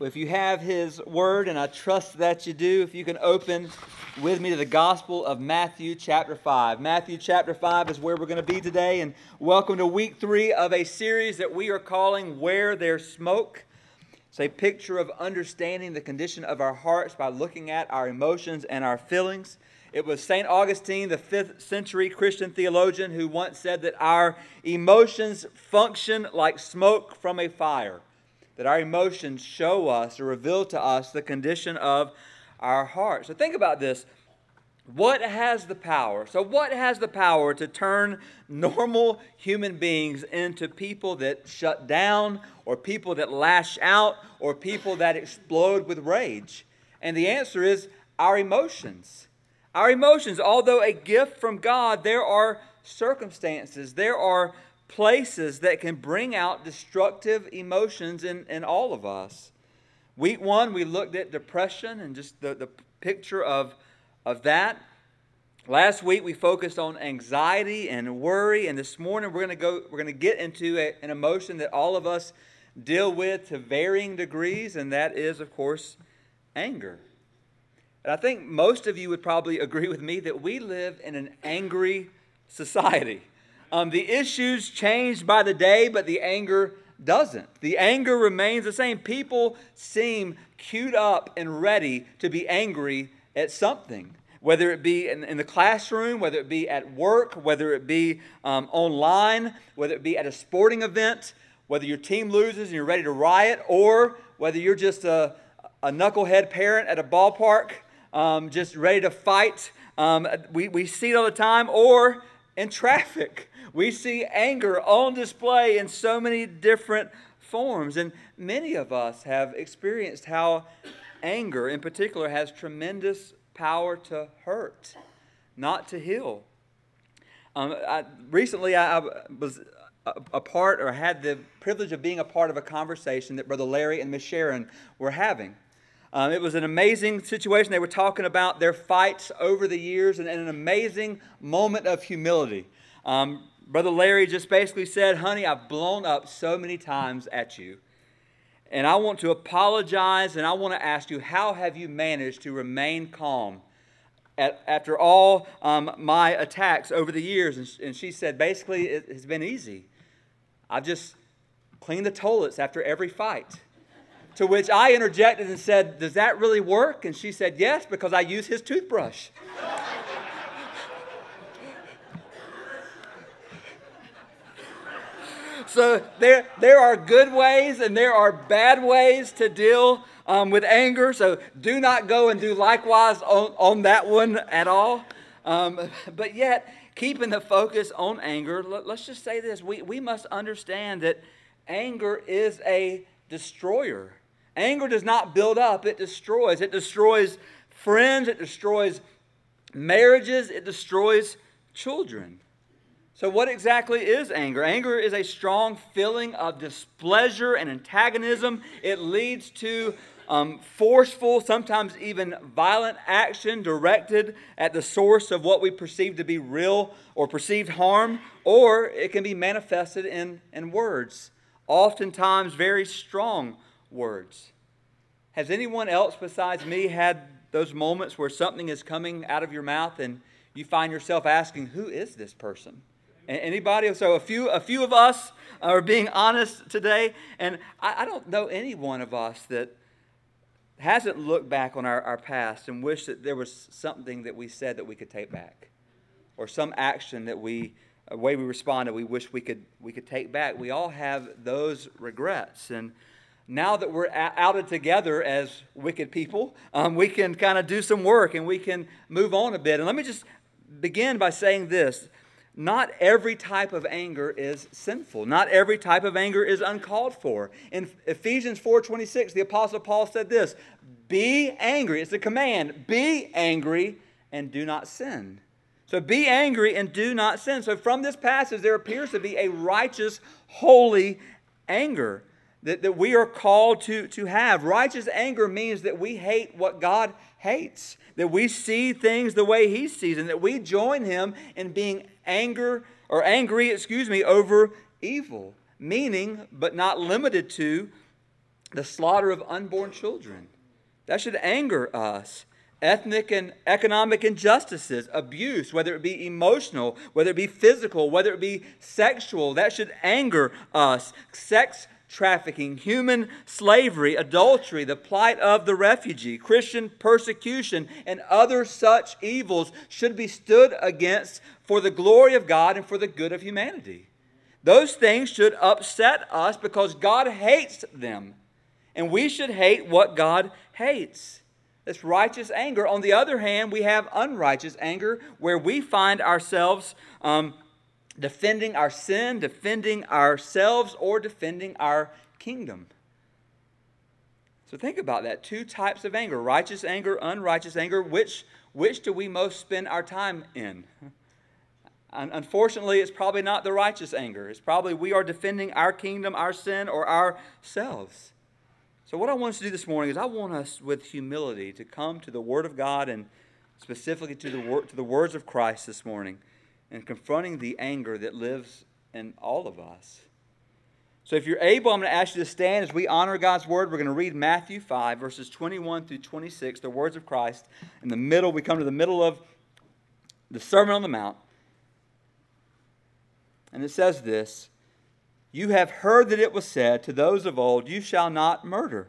if you have his word, and I trust that you do, if you can open with me to the Gospel of Matthew, chapter 5. Matthew, chapter 5 is where we're going to be today, and welcome to week three of a series that we are calling Where There's Smoke. It's a picture of understanding the condition of our hearts by looking at our emotions and our feelings. It was St. Augustine, the fifth century Christian theologian, who once said that our emotions function like smoke from a fire that our emotions show us or reveal to us the condition of our heart. So think about this. What has the power? So, what has the power to turn normal human beings into people that shut down, or people that lash out, or people that explode with rage? And the answer is our emotions. Our emotions, although a gift from God, there are circumstances, there are places that can bring out destructive emotions in, in all of us. Week one, we looked at depression and just the, the picture of, of that. Last week we focused on anxiety and worry, and this morning we're going to go. We're going to get into a, an emotion that all of us deal with to varying degrees, and that is, of course, anger. And I think most of you would probably agree with me that we live in an angry society. Um, the issues change by the day, but the anger doesn't. The anger remains the same. People seem queued up and ready to be angry at something, whether it be in, in the classroom, whether it be at work, whether it be um, online, whether it be at a sporting event, whether your team loses and you're ready to riot, or whether you're just a, a knucklehead parent at a ballpark, um, just ready to fight. Um, we, we see it all the time, or in traffic. We see anger on display in so many different forms. And many of us have experienced how anger, in particular, has tremendous power to hurt, not to heal. Um, I, recently, I, I was a, part or had the privilege of being a part of a conversation that Brother Larry and Miss Sharon were having. Um, it was an amazing situation. They were talking about their fights over the years and, and an amazing moment of humility. Um, Brother Larry just basically said, Honey, I've blown up so many times at you. And I want to apologize and I want to ask you, how have you managed to remain calm at, after all um, my attacks over the years? And, and she said, basically, it has been easy. I've just cleaned the toilets after every fight. To which I interjected and said, Does that really work? And she said, Yes, because I use his toothbrush. So there, there are good ways and there are bad ways to deal um, with anger. So do not go and do likewise on, on that one at all. Um, but yet, keeping the focus on anger, let, let's just say this we, we must understand that anger is a destroyer. Anger does not build up, it destroys. It destroys friends, it destroys marriages, it destroys children. So, what exactly is anger? Anger is a strong feeling of displeasure and antagonism. It leads to um, forceful, sometimes even violent action directed at the source of what we perceive to be real or perceived harm, or it can be manifested in, in words, oftentimes very strong words. Has anyone else besides me had those moments where something is coming out of your mouth and you find yourself asking, Who is this person? Anybody? So a few, a few of us are being honest today, and I, I don't know any one of us that hasn't looked back on our, our past and wished that there was something that we said that we could take back, or some action that we, a way we responded, we wish we could we could take back. We all have those regrets, and now that we're outed together as wicked people, um, we can kind of do some work and we can move on a bit. And let me just begin by saying this not every type of anger is sinful. Not every type of anger is uncalled for. In Ephesians 4:26, the apostle Paul said this, "Be angry." It's a command. Be angry and do not sin. So be angry and do not sin. So from this passage there appears to be a righteous, holy anger that, that we are called to, to have. Righteous anger means that we hate what God hates, that we see things the way He sees, and that we join Him in being anger or angry, excuse me, over evil, meaning but not limited to the slaughter of unborn children. That should anger us. Ethnic and economic injustices, abuse, whether it be emotional, whether it be physical, whether it be sexual, that should anger us. Sex trafficking, human slavery, adultery, the plight of the refugee, Christian persecution, and other such evils should be stood against for the glory of God and for the good of humanity. Those things should upset us because God hates them. And we should hate what God hates. That's righteous anger. On the other hand, we have unrighteous anger where we find ourselves um, defending our sin, defending ourselves, or defending our kingdom. So think about that. Two types of anger righteous anger, unrighteous anger. Which, which do we most spend our time in? Unfortunately, it's probably not the righteous anger. It's probably we are defending our kingdom, our sin, or ourselves. So, what I want us to do this morning is I want us with humility to come to the Word of God and specifically to the, wor- to the words of Christ this morning and confronting the anger that lives in all of us. So, if you're able, I'm going to ask you to stand as we honor God's Word. We're going to read Matthew 5, verses 21 through 26, the words of Christ. In the middle, we come to the middle of the Sermon on the Mount. And it says this you have heard that it was said to those of old, You shall not murder.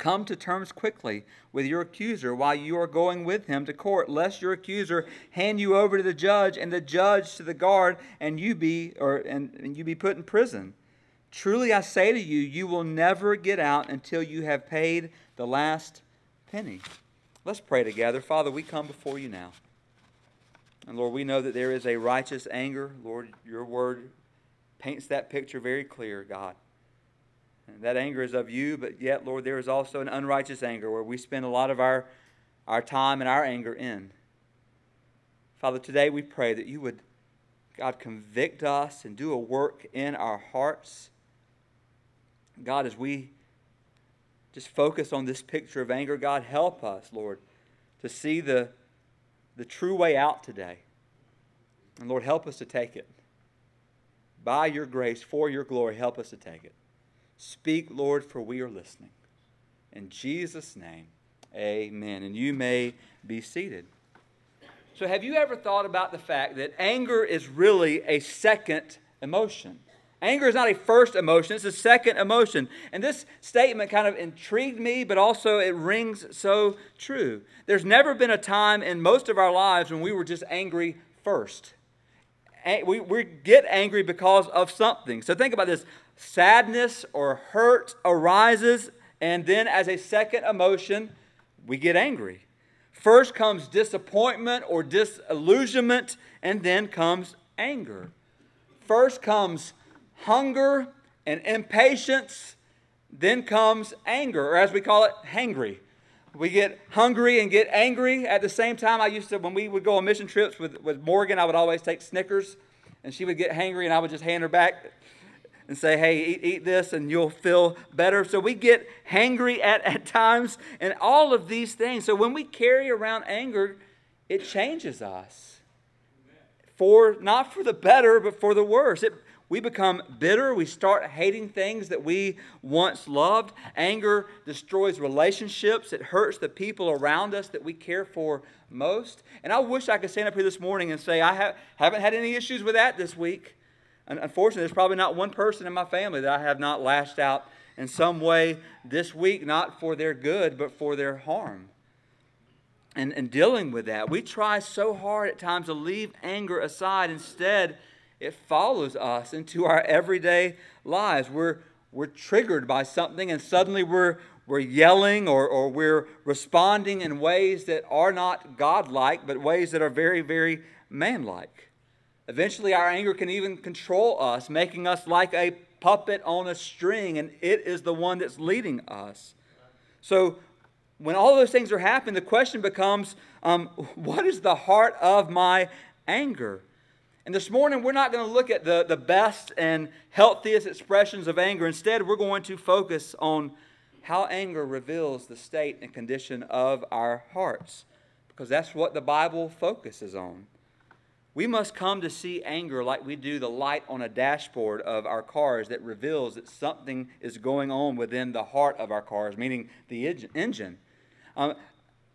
Come to terms quickly with your accuser while you are going with him to court, lest your accuser hand you over to the judge, and the judge to the guard, and you be or and, and you be put in prison. Truly I say to you, you will never get out until you have paid the last penny. Let's pray together. Father, we come before you now. And Lord, we know that there is a righteous anger. Lord, your word paints that picture very clear, God. That anger is of you, but yet, Lord, there is also an unrighteous anger where we spend a lot of our, our time and our anger in. Father, today we pray that you would, God, convict us and do a work in our hearts. God, as we just focus on this picture of anger, God, help us, Lord, to see the the true way out today. And Lord, help us to take it. By your grace, for your glory, help us to take it. Speak, Lord, for we are listening. In Jesus' name, amen. And you may be seated. So, have you ever thought about the fact that anger is really a second emotion? Anger is not a first emotion, it's a second emotion. And this statement kind of intrigued me, but also it rings so true. There's never been a time in most of our lives when we were just angry first. We, we get angry because of something. So think about this sadness or hurt arises, and then as a second emotion, we get angry. First comes disappointment or disillusionment, and then comes anger. First comes hunger and impatience, then comes anger, or as we call it, hangry. We get hungry and get angry at the same time. I used to, when we would go on mission trips with, with Morgan, I would always take Snickers, and she would get hangry, and I would just hand her back and say, hey, eat, eat this, and you'll feel better. So we get hangry at, at times, and all of these things. So when we carry around anger, it changes us. For not for the better, but for the worse. It we become bitter. We start hating things that we once loved. Anger destroys relationships. It hurts the people around us that we care for most. And I wish I could stand up here this morning and say, I have, haven't had any issues with that this week. Unfortunately, there's probably not one person in my family that I have not lashed out in some way this week, not for their good, but for their harm. And, and dealing with that, we try so hard at times to leave anger aside. Instead, it follows us into our everyday lives. We're, we're triggered by something and suddenly we're, we're yelling or, or we're responding in ways that are not godlike, but ways that are very, very manlike. Eventually, our anger can even control us, making us like a puppet on a string, and it is the one that's leading us. So, when all those things are happening, the question becomes um, what is the heart of my anger? And this morning, we're not going to look at the, the best and healthiest expressions of anger. Instead, we're going to focus on how anger reveals the state and condition of our hearts, because that's what the Bible focuses on. We must come to see anger like we do the light on a dashboard of our cars that reveals that something is going on within the heart of our cars, meaning the engine. Um,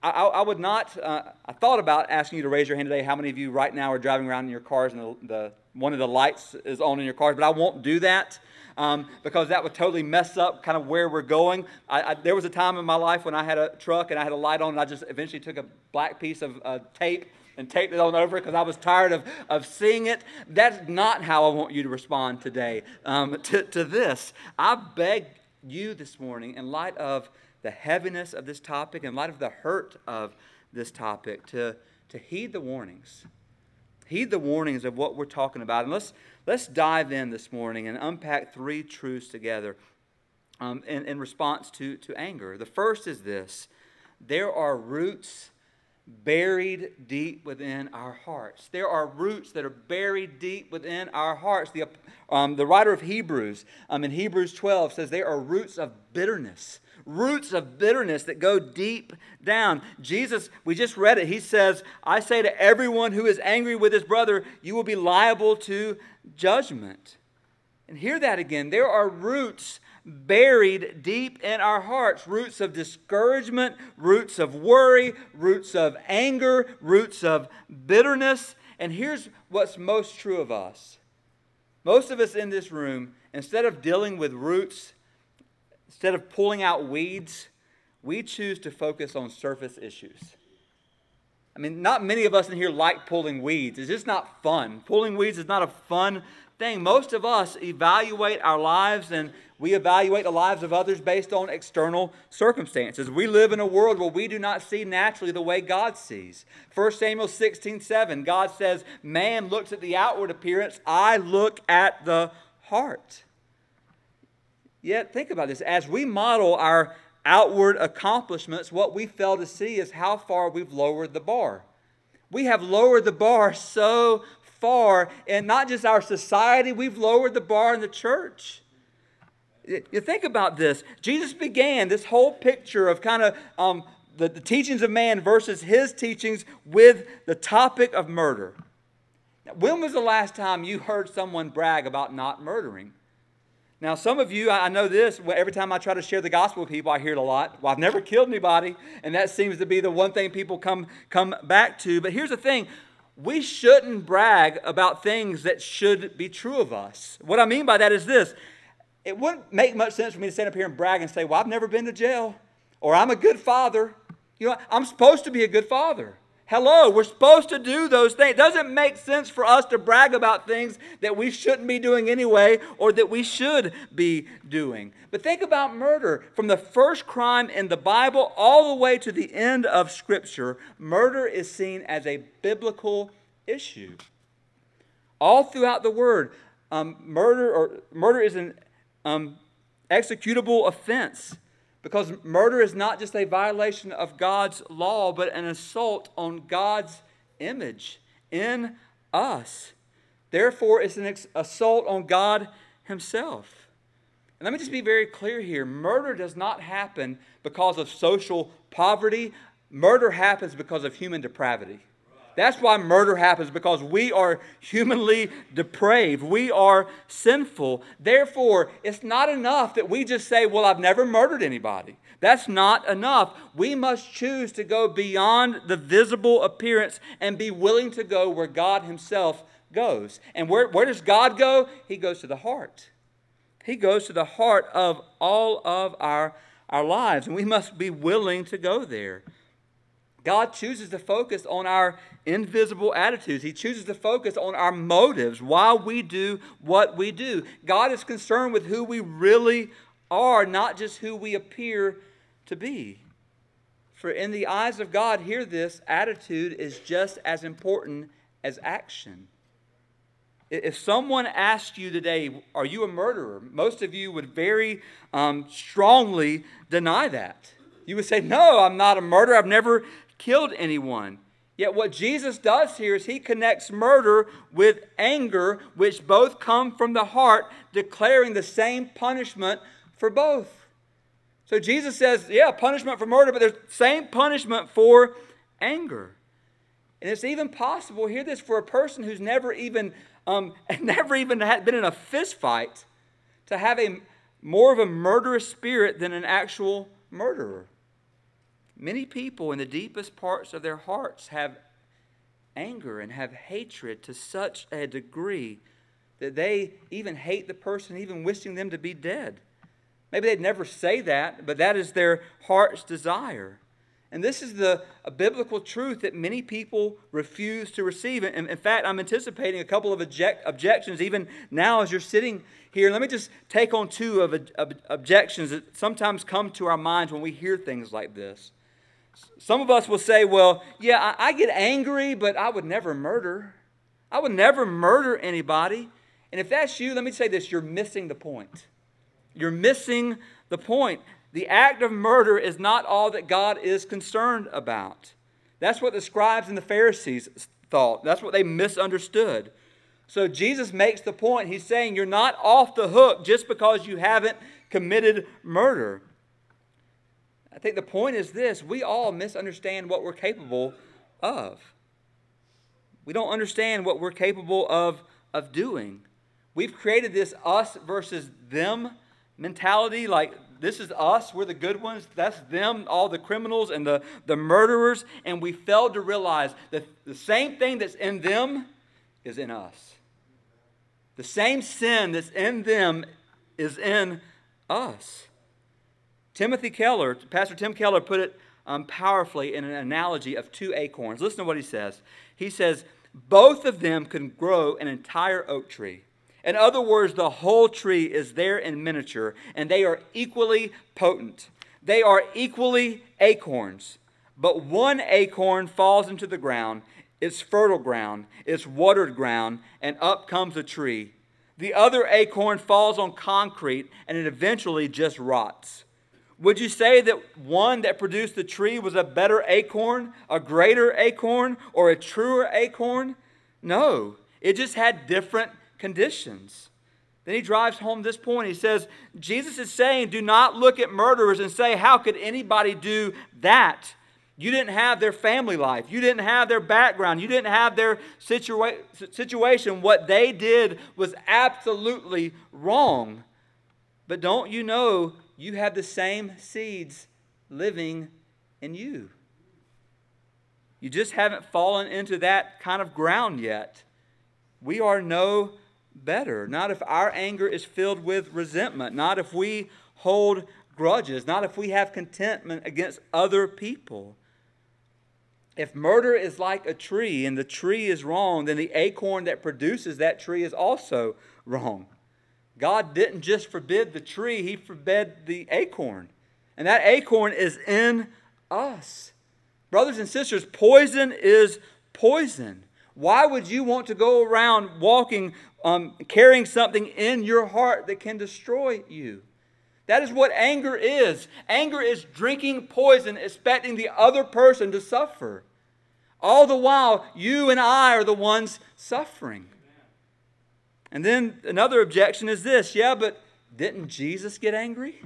I, I, would not, uh, I thought about asking you to raise your hand today how many of you right now are driving around in your cars and the, the one of the lights is on in your cars, but I won't do that. Um, because that would totally mess up kind of where we're going. I, I, there was a time in my life when I had a truck and I had a light on, and I just eventually took a black piece of uh, tape and taped it on over because I was tired of, of seeing it. That's not how I want you to respond today um, to, to this. I beg you this morning, in light of the heaviness of this topic, in light of the hurt of this topic, to, to heed the warnings. Heed the warnings of what we're talking about. And let's, let's dive in this morning and unpack three truths together um, in, in response to, to anger. The first is this there are roots buried deep within our hearts. There are roots that are buried deep within our hearts. The, um, the writer of Hebrews um, in Hebrews 12 says there are roots of bitterness. Roots of bitterness that go deep down. Jesus, we just read it. He says, I say to everyone who is angry with his brother, you will be liable to judgment. And hear that again. There are roots buried deep in our hearts roots of discouragement, roots of worry, roots of anger, roots of bitterness. And here's what's most true of us most of us in this room, instead of dealing with roots, instead of pulling out weeds, we choose to focus on surface issues. I mean, not many of us in here like pulling weeds. It's just not fun. Pulling weeds is not a fun thing. Most of us evaluate our lives and we evaluate the lives of others based on external circumstances. We live in a world where we do not see naturally the way God sees. 1 Samuel 16 7, God says, Man looks at the outward appearance, I look at the heart. Yet, think about this. As we model our outward accomplishments, what we fail to see is how far we've lowered the bar. We have lowered the bar so far and not just our society, we've lowered the bar in the church. You think about this. Jesus began this whole picture of kind of um, the, the teachings of man versus his teachings with the topic of murder. Now, when was the last time you heard someone brag about not murdering? Now, some of you, I know this, every time I try to share the gospel with people, I hear it a lot. Well, I've never killed anybody, and that seems to be the one thing people come, come back to. But here's the thing we shouldn't brag about things that should be true of us. What I mean by that is this it wouldn't make much sense for me to stand up here and brag and say, Well, I've never been to jail, or I'm a good father. You know, I'm supposed to be a good father. Hello, we're supposed to do those things. It doesn't make sense for us to brag about things that we shouldn't be doing anyway or that we should be doing. But think about murder. From the first crime in the Bible all the way to the end of Scripture, murder is seen as a biblical issue. All throughout the Word, um, murder or murder is an um, executable offense because murder is not just a violation of God's law, but an assault on God's image in us. Therefore, it's an assault on God Himself. And let me just be very clear here murder does not happen because of social poverty, murder happens because of human depravity. That's why murder happens because we are humanly depraved. We are sinful. Therefore, it's not enough that we just say, Well, I've never murdered anybody. That's not enough. We must choose to go beyond the visible appearance and be willing to go where God Himself goes. And where, where does God go? He goes to the heart. He goes to the heart of all of our, our lives, and we must be willing to go there. God chooses to focus on our invisible attitudes. He chooses to focus on our motives, why we do what we do. God is concerned with who we really are, not just who we appear to be. For in the eyes of God, hear this attitude is just as important as action. If someone asked you today, Are you a murderer? Most of you would very um, strongly deny that. You would say, No, I'm not a murderer. I've never killed anyone. Yet, what Jesus does here is he connects murder with anger, which both come from the heart, declaring the same punishment for both. So, Jesus says, Yeah, punishment for murder, but there's same punishment for anger. And it's even possible, hear this, for a person who's never even, um, never even been in a fist fight to have a more of a murderous spirit than an actual murderer. Many people in the deepest parts of their hearts have anger and have hatred to such a degree that they even hate the person, even wishing them to be dead. Maybe they'd never say that, but that is their heart's desire. And this is the biblical truth that many people refuse to receive. And in fact, I'm anticipating a couple of object, objections even now as you're sitting here. Let me just take on two of, of objections that sometimes come to our minds when we hear things like this. Some of us will say, well, yeah, I, I get angry, but I would never murder. I would never murder anybody. And if that's you, let me say this you're missing the point. You're missing the point. The act of murder is not all that God is concerned about. That's what the scribes and the Pharisees thought. That's what they misunderstood. So Jesus makes the point. He's saying you're not off the hook just because you haven't committed murder. I think the point is this we all misunderstand what we're capable of. We don't understand what we're capable of, of doing. We've created this us versus them mentality like this is us, we're the good ones, that's them, all the criminals and the, the murderers, and we failed to realize that the same thing that's in them is in us. The same sin that's in them is in us. Timothy Keller, Pastor Tim Keller, put it um, powerfully in an analogy of two acorns. Listen to what he says. He says, Both of them can grow an entire oak tree. In other words, the whole tree is there in miniature, and they are equally potent. They are equally acorns. But one acorn falls into the ground, it's fertile ground, it's watered ground, and up comes a tree. The other acorn falls on concrete, and it eventually just rots. Would you say that one that produced the tree was a better acorn, a greater acorn, or a truer acorn? No. It just had different conditions. Then he drives home this point. He says, Jesus is saying, do not look at murderers and say, how could anybody do that? You didn't have their family life. You didn't have their background. You didn't have their situa- situation. What they did was absolutely wrong. But don't you know you have the same seeds living in you? You just haven't fallen into that kind of ground yet. We are no better. Not if our anger is filled with resentment. Not if we hold grudges. Not if we have contentment against other people. If murder is like a tree and the tree is wrong, then the acorn that produces that tree is also wrong. God didn't just forbid the tree, He forbid the acorn. And that acorn is in us. Brothers and sisters, poison is poison. Why would you want to go around walking, um, carrying something in your heart that can destroy you? That is what anger is. Anger is drinking poison, expecting the other person to suffer. All the while, you and I are the ones suffering. And then another objection is this yeah, but didn't Jesus get angry?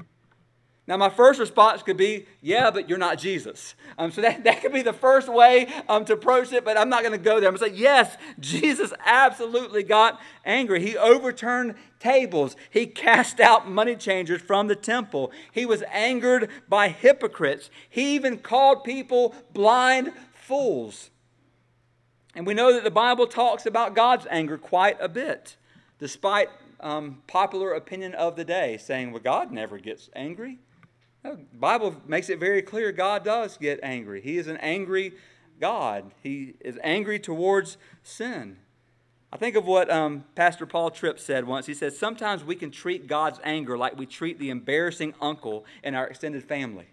Now, my first response could be, yeah, but you're not Jesus. Um, so that, that could be the first way um, to approach it, but I'm not going to go there. I'm going to say, yes, Jesus absolutely got angry. He overturned tables, he cast out money changers from the temple, he was angered by hypocrites, he even called people blind fools. And we know that the Bible talks about God's anger quite a bit, despite um, popular opinion of the day, saying, well, God never gets angry. The Bible makes it very clear God does get angry. He is an angry God. He is angry towards sin. I think of what um, Pastor Paul Tripp said once. He said, Sometimes we can treat God's anger like we treat the embarrassing uncle in our extended family.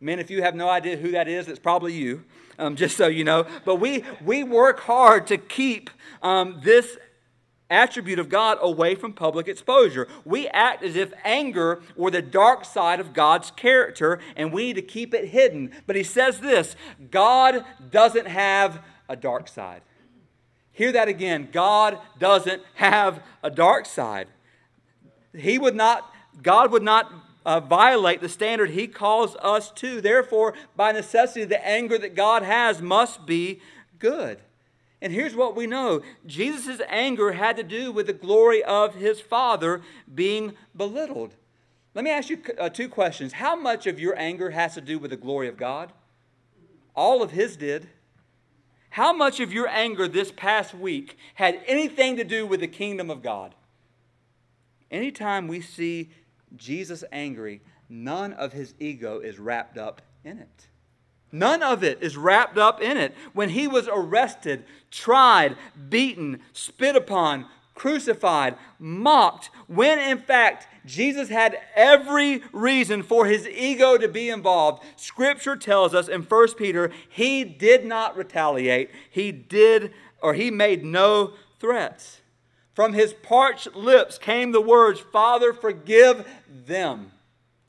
Men, if you have no idea who that is, it's probably you, um, just so you know. But we, we work hard to keep um, this attribute of God away from public exposure. We act as if anger were the dark side of God's character and we need to keep it hidden. But he says this God doesn't have a dark side. Hear that again. God doesn't have a dark side. He would not, God would not uh, violate the standard he calls us to. Therefore, by necessity, the anger that God has must be good. And here's what we know Jesus' anger had to do with the glory of his Father being belittled. Let me ask you uh, two questions. How much of your anger has to do with the glory of God? All of his did. How much of your anger this past week had anything to do with the kingdom of God? Anytime we see Jesus angry, none of his ego is wrapped up in it. None of it is wrapped up in it. When he was arrested, tried, beaten, spit upon, crucified, mocked, when in fact Jesus had every reason for his ego to be involved, Scripture tells us in 1 Peter, he did not retaliate. He did, or he made no threats. From his parched lips came the words, Father, forgive them.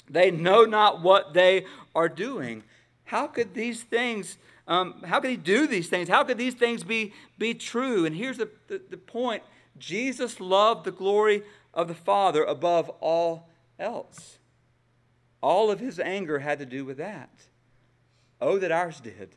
They know not what they are doing. How could these things, um, how could he do these things? How could these things be, be true? And here's the, the, the point Jesus loved the glory of the Father above all else. All of his anger had to do with that. Oh, that ours did.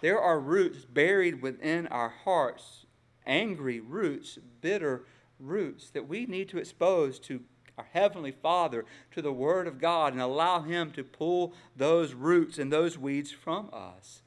There are roots buried within our hearts, angry roots, bitter roots that we need to expose to our Heavenly Father to the Word of God and allow Him to pull those roots and those weeds from us.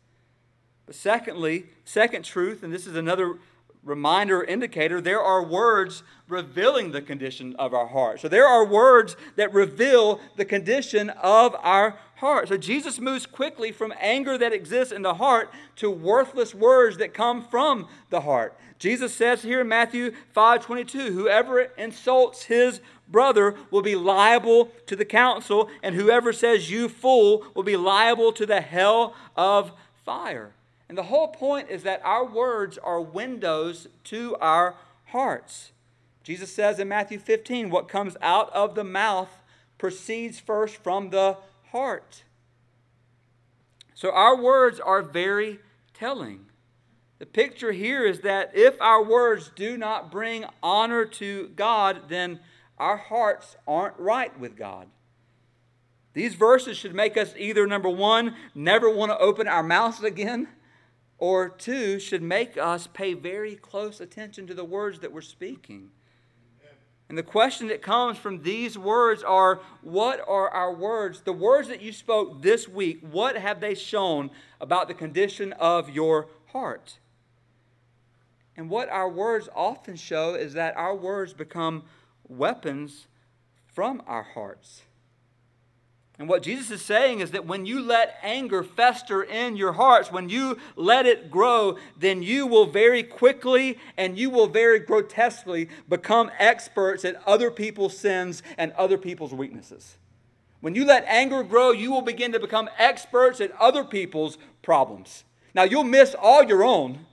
But secondly, second truth, and this is another reminder indicator, there are words revealing the condition of our heart. So there are words that reveal the condition of our heart. So Jesus moves quickly from anger that exists in the heart to worthless words that come from the heart. Jesus says here in Matthew 5 22, whoever insults his brother will be liable to the council, and whoever says you fool will be liable to the hell of fire. And the whole point is that our words are windows to our hearts. Jesus says in Matthew 15, what comes out of the mouth proceeds first from the heart. So our words are very telling. The picture here is that if our words do not bring honor to God, then our hearts aren't right with God. These verses should make us either, number one, never want to open our mouths again, or two, should make us pay very close attention to the words that we're speaking. And the question that comes from these words are what are our words? The words that you spoke this week, what have they shown about the condition of your heart? And what our words often show is that our words become weapons from our hearts. And what Jesus is saying is that when you let anger fester in your hearts, when you let it grow, then you will very quickly and you will very grotesquely become experts at other people's sins and other people's weaknesses. When you let anger grow, you will begin to become experts at other people's problems. Now, you'll miss all your own,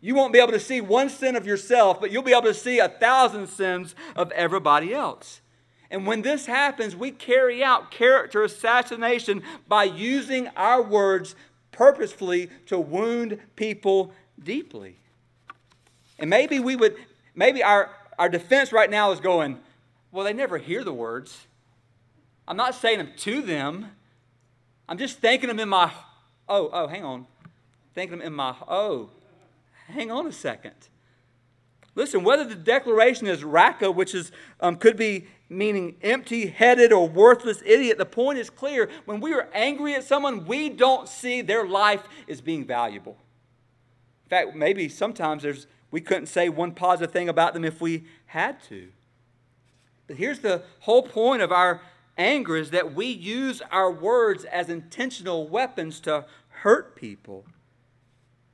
you won't be able to see one sin of yourself, but you'll be able to see a thousand sins of everybody else. And when this happens, we carry out character assassination by using our words purposefully to wound people deeply. And maybe we would, maybe our, our defense right now is going, well, they never hear the words. I'm not saying them to them. I'm just thinking them in my, oh, oh, hang on. Thinking them in my, oh, hang on a second. Listen, whether the declaration is raka, which is, um, could be meaning empty headed or worthless idiot, the point is clear. When we are angry at someone, we don't see their life as being valuable. In fact, maybe sometimes there's, we couldn't say one positive thing about them if we had to. But here's the whole point of our anger is that we use our words as intentional weapons to hurt people.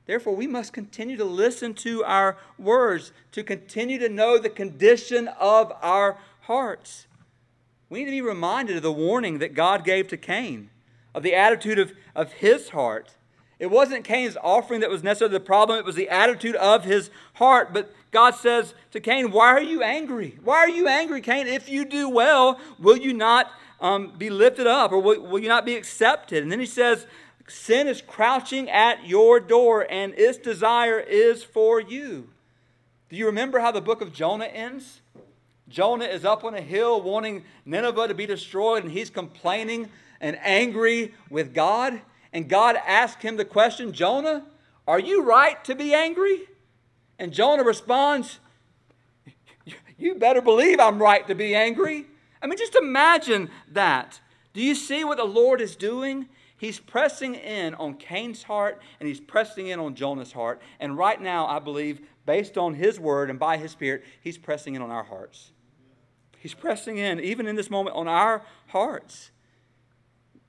Therefore, we must continue to listen to our words, to continue to know the condition of our hearts. We need to be reminded of the warning that God gave to Cain, of the attitude of, of his heart. It wasn't Cain's offering that was necessarily the problem, it was the attitude of his heart. But God says to Cain, Why are you angry? Why are you angry, Cain? If you do well, will you not um, be lifted up or will, will you not be accepted? And then he says, Sin is crouching at your door and its desire is for you. Do you remember how the book of Jonah ends? Jonah is up on a hill wanting Nineveh to be destroyed, and he's complaining and angry with God. And God asks him the question Jonah, are you right to be angry? And Jonah responds, You better believe I'm right to be angry. I mean, just imagine that. Do you see what the Lord is doing? He's pressing in on Cain's heart and he's pressing in on Jonah's heart. And right now, I believe, based on his word and by his spirit, he's pressing in on our hearts. He's pressing in, even in this moment, on our hearts.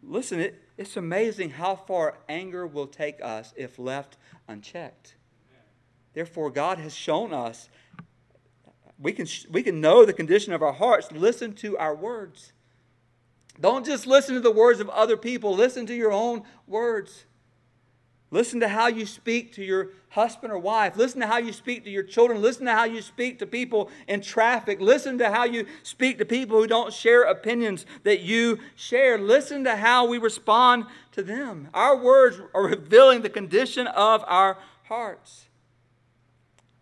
Listen, it, it's amazing how far anger will take us if left unchecked. Therefore, God has shown us we can, we can know the condition of our hearts. Listen to our words. Don't just listen to the words of other people, listen to your own words. Listen to how you speak to your husband or wife. Listen to how you speak to your children. Listen to how you speak to people in traffic. Listen to how you speak to people who don't share opinions that you share. Listen to how we respond to them. Our words are revealing the condition of our hearts.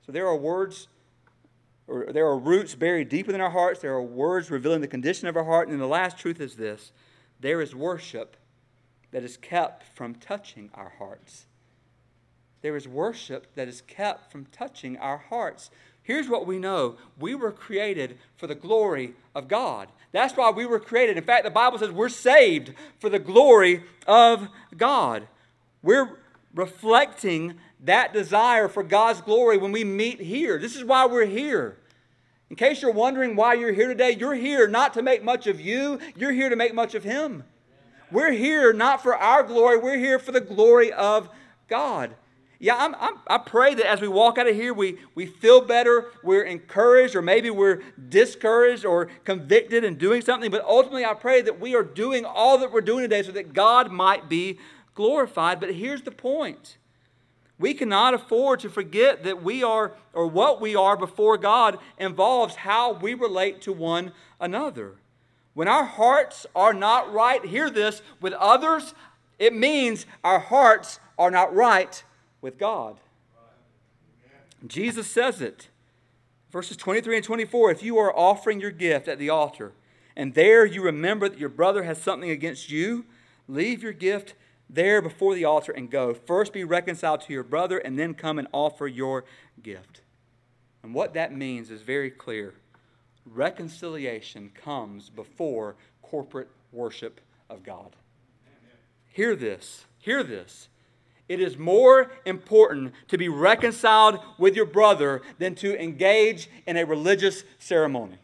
So there are words, or there are roots buried deep within our hearts. There are words revealing the condition of our heart. And the last truth is this there is worship that is kept from touching our hearts. There is worship that is kept from touching our hearts. Here's what we know we were created for the glory of God. That's why we were created. In fact, the Bible says we're saved for the glory of God. We're reflecting that desire for God's glory when we meet here. This is why we're here. In case you're wondering why you're here today, you're here not to make much of you, you're here to make much of Him. We're here not for our glory, we're here for the glory of God. Yeah, I'm, I'm, i pray that as we walk out of here, we, we feel better, we're encouraged, or maybe we're discouraged or convicted in doing something. But ultimately, I pray that we are doing all that we're doing today so that God might be glorified. But here's the point we cannot afford to forget that we are, or what we are before God, involves how we relate to one another. When our hearts are not right, hear this, with others, it means our hearts are not right with God. Jesus says it. Verses 23 and 24 If you are offering your gift at the altar, and there you remember that your brother has something against you, leave your gift there before the altar and go. First be reconciled to your brother, and then come and offer your gift. And what that means is very clear reconciliation comes before corporate worship of God. Hear this. Hear this. It is more important to be reconciled with your brother than to engage in a religious ceremony.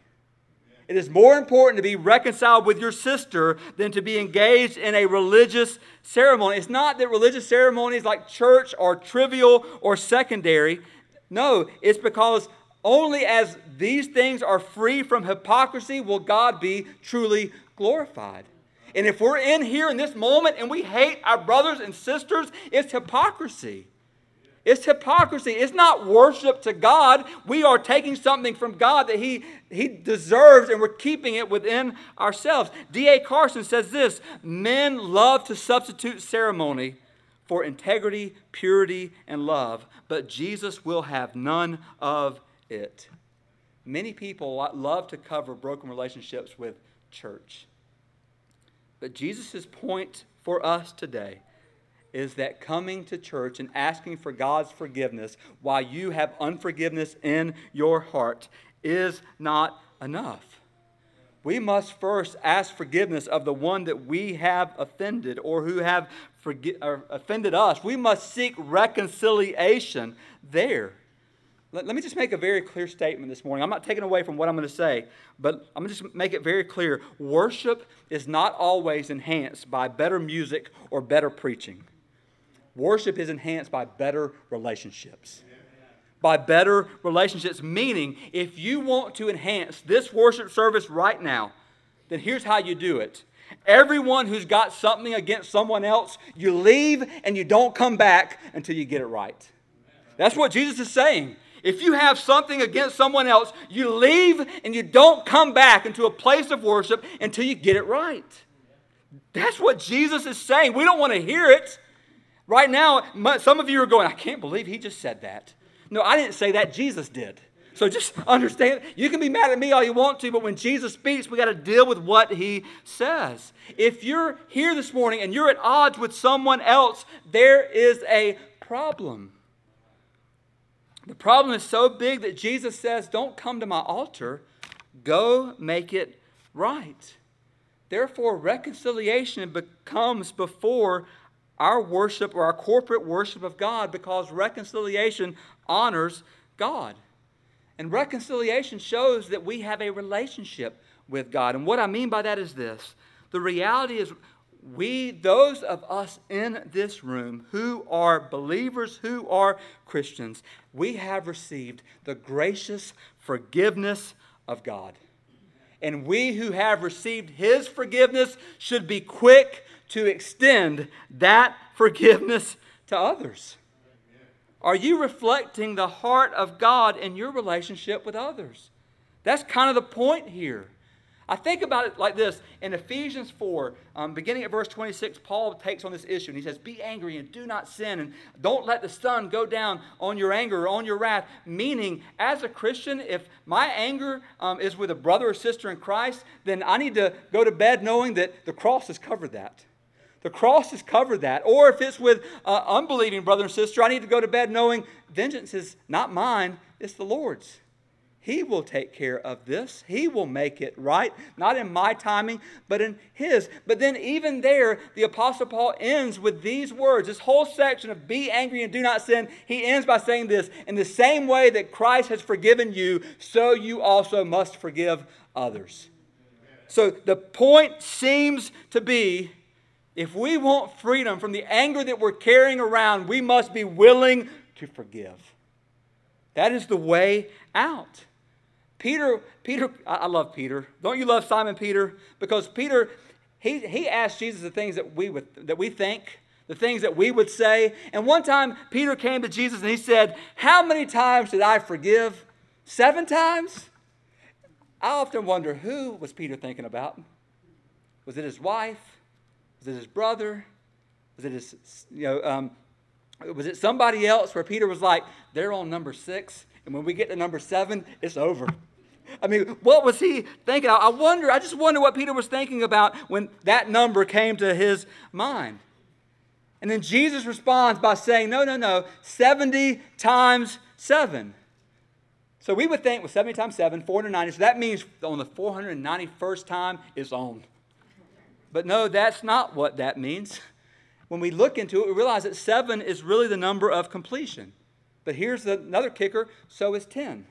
It is more important to be reconciled with your sister than to be engaged in a religious ceremony. It's not that religious ceremonies like church are trivial or secondary. No, it's because only as these things are free from hypocrisy will God be truly glorified. And if we're in here in this moment and we hate our brothers and sisters, it's hypocrisy. It's hypocrisy. It's not worship to God. We are taking something from God that He, he deserves and we're keeping it within ourselves. D.A. Carson says this Men love to substitute ceremony for integrity, purity, and love, but Jesus will have none of it. Many people love to cover broken relationships with church. But Jesus' point for us today is that coming to church and asking for God's forgiveness while you have unforgiveness in your heart is not enough. We must first ask forgiveness of the one that we have offended or who have forgi- or offended us. We must seek reconciliation there. Let, let me just make a very clear statement this morning. I'm not taking away from what I'm going to say, but I'm going to just make it very clear. Worship is not always enhanced by better music or better preaching. Worship is enhanced by better relationships. By better relationships, meaning if you want to enhance this worship service right now, then here's how you do it. Everyone who's got something against someone else, you leave and you don't come back until you get it right. That's what Jesus is saying. If you have something against someone else, you leave and you don't come back into a place of worship until you get it right. That's what Jesus is saying. We don't want to hear it. Right now, some of you are going, I can't believe he just said that. No, I didn't say that. Jesus did. So just understand, you can be mad at me all you want to, but when Jesus speaks, we got to deal with what he says. If you're here this morning and you're at odds with someone else, there is a problem. The problem is so big that Jesus says, Don't come to my altar, go make it right. Therefore, reconciliation becomes before our worship or our corporate worship of God because reconciliation honors God. And reconciliation shows that we have a relationship with God. And what I mean by that is this the reality is, we, those of us in this room who are believers, who are Christians, we have received the gracious forgiveness of God. And we who have received His forgiveness should be quick to extend that forgiveness to others. Are you reflecting the heart of God in your relationship with others? That's kind of the point here. I think about it like this in Ephesians 4, um, beginning at verse 26, Paul takes on this issue and he says, Be angry and do not sin, and don't let the sun go down on your anger or on your wrath. Meaning, as a Christian, if my anger um, is with a brother or sister in Christ, then I need to go to bed knowing that the cross has covered that. The cross has covered that. Or if it's with uh, unbelieving brother and sister, I need to go to bed knowing vengeance is not mine, it's the Lord's. He will take care of this. He will make it right, not in my timing, but in His. But then, even there, the Apostle Paul ends with these words. This whole section of be angry and do not sin, he ends by saying this In the same way that Christ has forgiven you, so you also must forgive others. So the point seems to be if we want freedom from the anger that we're carrying around, we must be willing to forgive. That is the way out. Peter, Peter, I love Peter. Don't you love Simon Peter? Because Peter, he, he asked Jesus the things that we, would, that we think, the things that we would say. And one time, Peter came to Jesus and he said, How many times did I forgive? Seven times? I often wonder who was Peter thinking about? Was it his wife? Was it his brother? Was it his, you know, um, was it somebody else where Peter was like, they're on number six, and when we get to number seven, it's over. I mean, what was he thinking? I wonder, I just wonder what Peter was thinking about when that number came to his mind. And then Jesus responds by saying, No, no, no, 70 times 7. So we would think, well, 70 times 7, 490. So that means on the 491st time, it's on. But no, that's not what that means. When we look into it, we realize that 7 is really the number of completion. But here's another kicker so is 10.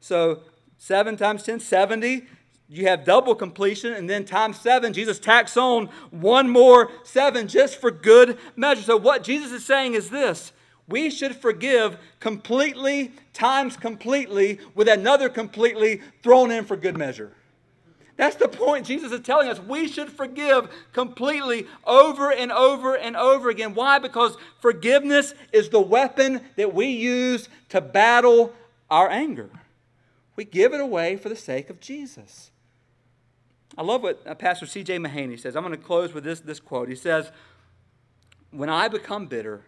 So 7 times 10, 70. You have double completion, and then times seven, Jesus tacks on one more seven just for good measure. So, what Jesus is saying is this we should forgive completely times completely with another completely thrown in for good measure. That's the point Jesus is telling us. We should forgive completely over and over and over again. Why? Because forgiveness is the weapon that we use to battle our anger. We give it away for the sake of Jesus. I love what uh, Pastor C.J. Mahaney says. I'm going to close with this, this quote. He says, When I become bitter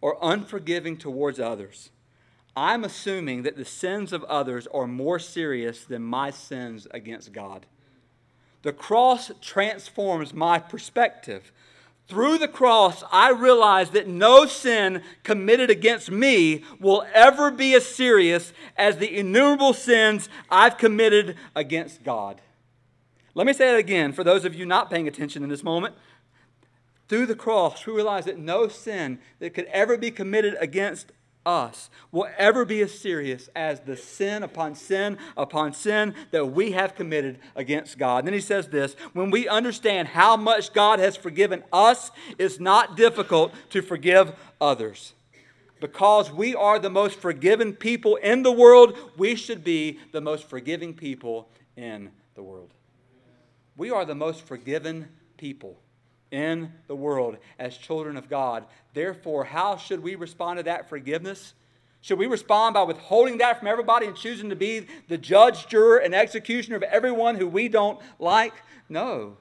or unforgiving towards others, I'm assuming that the sins of others are more serious than my sins against God. The cross transforms my perspective. Through the cross, I realize that no sin committed against me will ever be as serious as the innumerable sins I've committed against God. Let me say that again for those of you not paying attention in this moment. Through the cross, we realize that no sin that could ever be committed against us will ever be as serious as the sin upon sin upon sin that we have committed against God. And then he says this when we understand how much God has forgiven us, it's not difficult to forgive others. Because we are the most forgiven people in the world, we should be the most forgiving people in the world. We are the most forgiven people in the world as children of God. Therefore, how should we respond to that forgiveness? Should we respond by withholding that from everybody and choosing to be the judge, juror, and executioner of everyone who we don't like? No.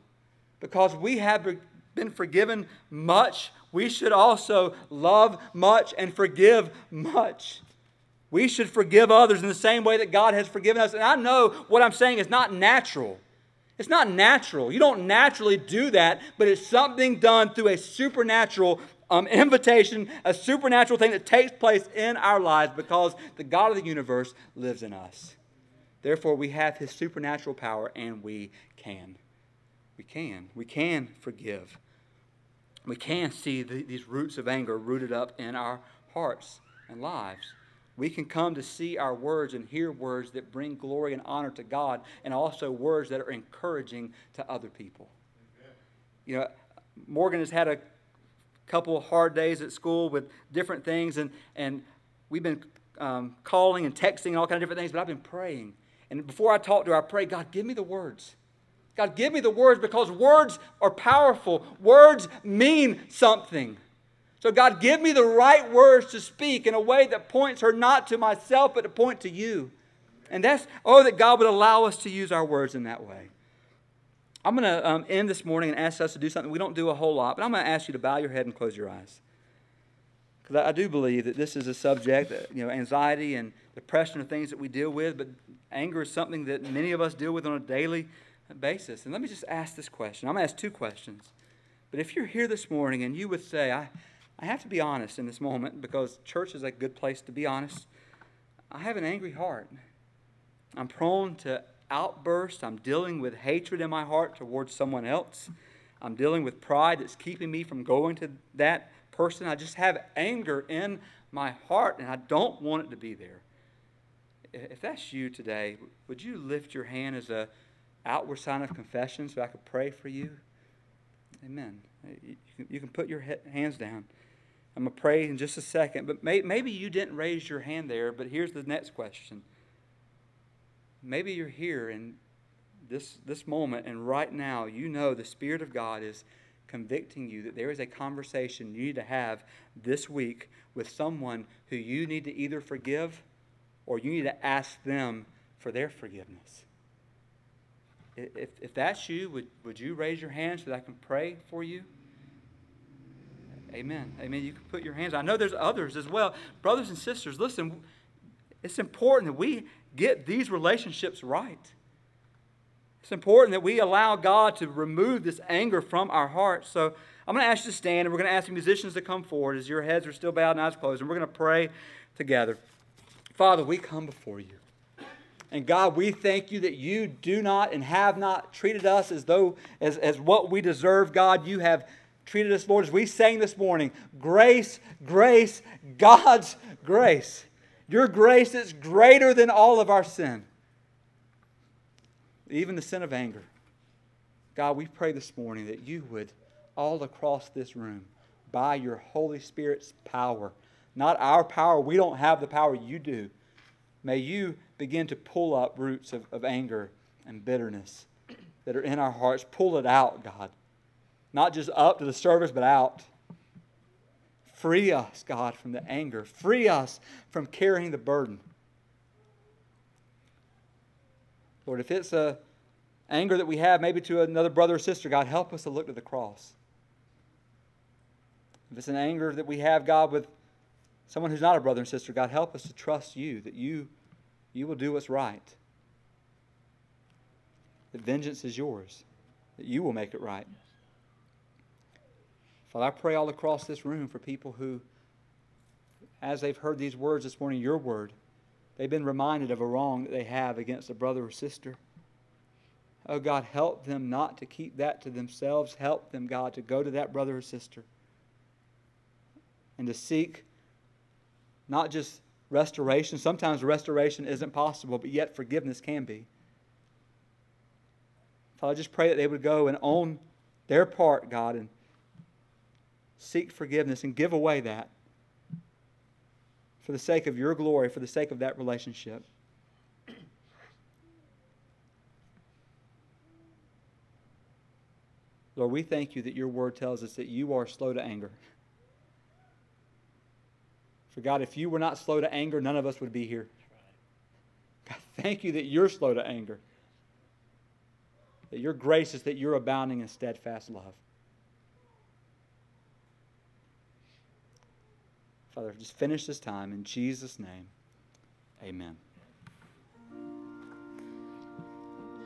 Because we have been forgiven much, we should also love much and forgive much. We should forgive others in the same way that God has forgiven us. And I know what I'm saying is not natural. It's not natural. You don't naturally do that, but it's something done through a supernatural um, invitation, a supernatural thing that takes place in our lives because the God of the universe lives in us. Therefore, we have his supernatural power and we can. We can. We can forgive. We can see the, these roots of anger rooted up in our hearts and lives. We can come to see our words and hear words that bring glory and honor to God, and also words that are encouraging to other people. You know, Morgan has had a couple hard days at school with different things, and, and we've been um, calling and texting and all kind of different things, but I've been praying. And before I talk to her, I pray, God, give me the words. God, give me the words because words are powerful. Words mean something. So, God, give me the right words to speak in a way that points her not to myself, but to point to you. And that's, oh, that God would allow us to use our words in that way. I'm going to um, end this morning and ask us to do something we don't do a whole lot, but I'm going to ask you to bow your head and close your eyes. Because I, do believe that this is a subject, that, you know, anxiety and depression are things that we deal with, but anger is something that many of us deal with on a daily basis. And let me just ask this question. I'm going to ask two questions. But if you're here this morning and you would say, I, I have to be honest in this moment because church is a good place to be honest. I have an angry heart. I'm prone to outbursts. I'm dealing with hatred in my heart towards someone else. I'm dealing with pride that's keeping me from going to that person. I just have anger in my heart and I don't want it to be there. If that's you today, would you lift your hand as a outward sign of confession so I could pray for you? Amen. You can, put your hands down. I'm going to pray in just a second, but may, maybe you didn't raise your hand there, but here's the next question. Maybe you're here in this, this moment, and right now you know the Spirit of God is convicting you that there is a conversation you need to have this week with someone who you need to either forgive or you need to ask them for their forgiveness. If, if that's you, would, would you raise your hand so that I can pray for you? Amen. Amen. You can put your hands. I know there's others as well. Brothers and sisters, listen, it's important that we get these relationships right. It's important that we allow God to remove this anger from our hearts. So I'm going to ask you to stand, and we're going to ask the musicians to come forward as your heads are still bowed and eyes closed, and we're going to pray together. Father, we come before you. And God, we thank you that you do not and have not treated us as though as, as what we deserve. God, you have treated us, Lord, as we sang this morning grace, grace, God's grace. Your grace is greater than all of our sin, even the sin of anger. God, we pray this morning that you would, all across this room, by your Holy Spirit's power, not our power, we don't have the power, you do. May you begin to pull up roots of, of anger and bitterness that are in our hearts. Pull it out, God. Not just up to the service, but out. Free us, God, from the anger. Free us from carrying the burden. Lord, if it's a anger that we have maybe to another brother or sister, God, help us to look to the cross. If it's an anger that we have, God, with someone who's not a brother and sister, God, help us to trust you, that you, you will do what's right. That vengeance is yours, that you will make it right. Father, I pray all across this room for people who, as they've heard these words this morning, your word, they've been reminded of a wrong that they have against a brother or sister. Oh, God, help them not to keep that to themselves. Help them, God, to go to that brother or sister and to seek not just restoration. Sometimes restoration isn't possible, but yet forgiveness can be. Father, I just pray that they would go and own their part, God, and seek forgiveness and give away that for the sake of your glory, for the sake of that relationship. Lord, we thank you that your word tells us that you are slow to anger. For God, if you were not slow to anger, none of us would be here. God, thank you that you're slow to anger. That your grace is that you're abounding in steadfast love. Father, just finish this time in Jesus' name. Amen.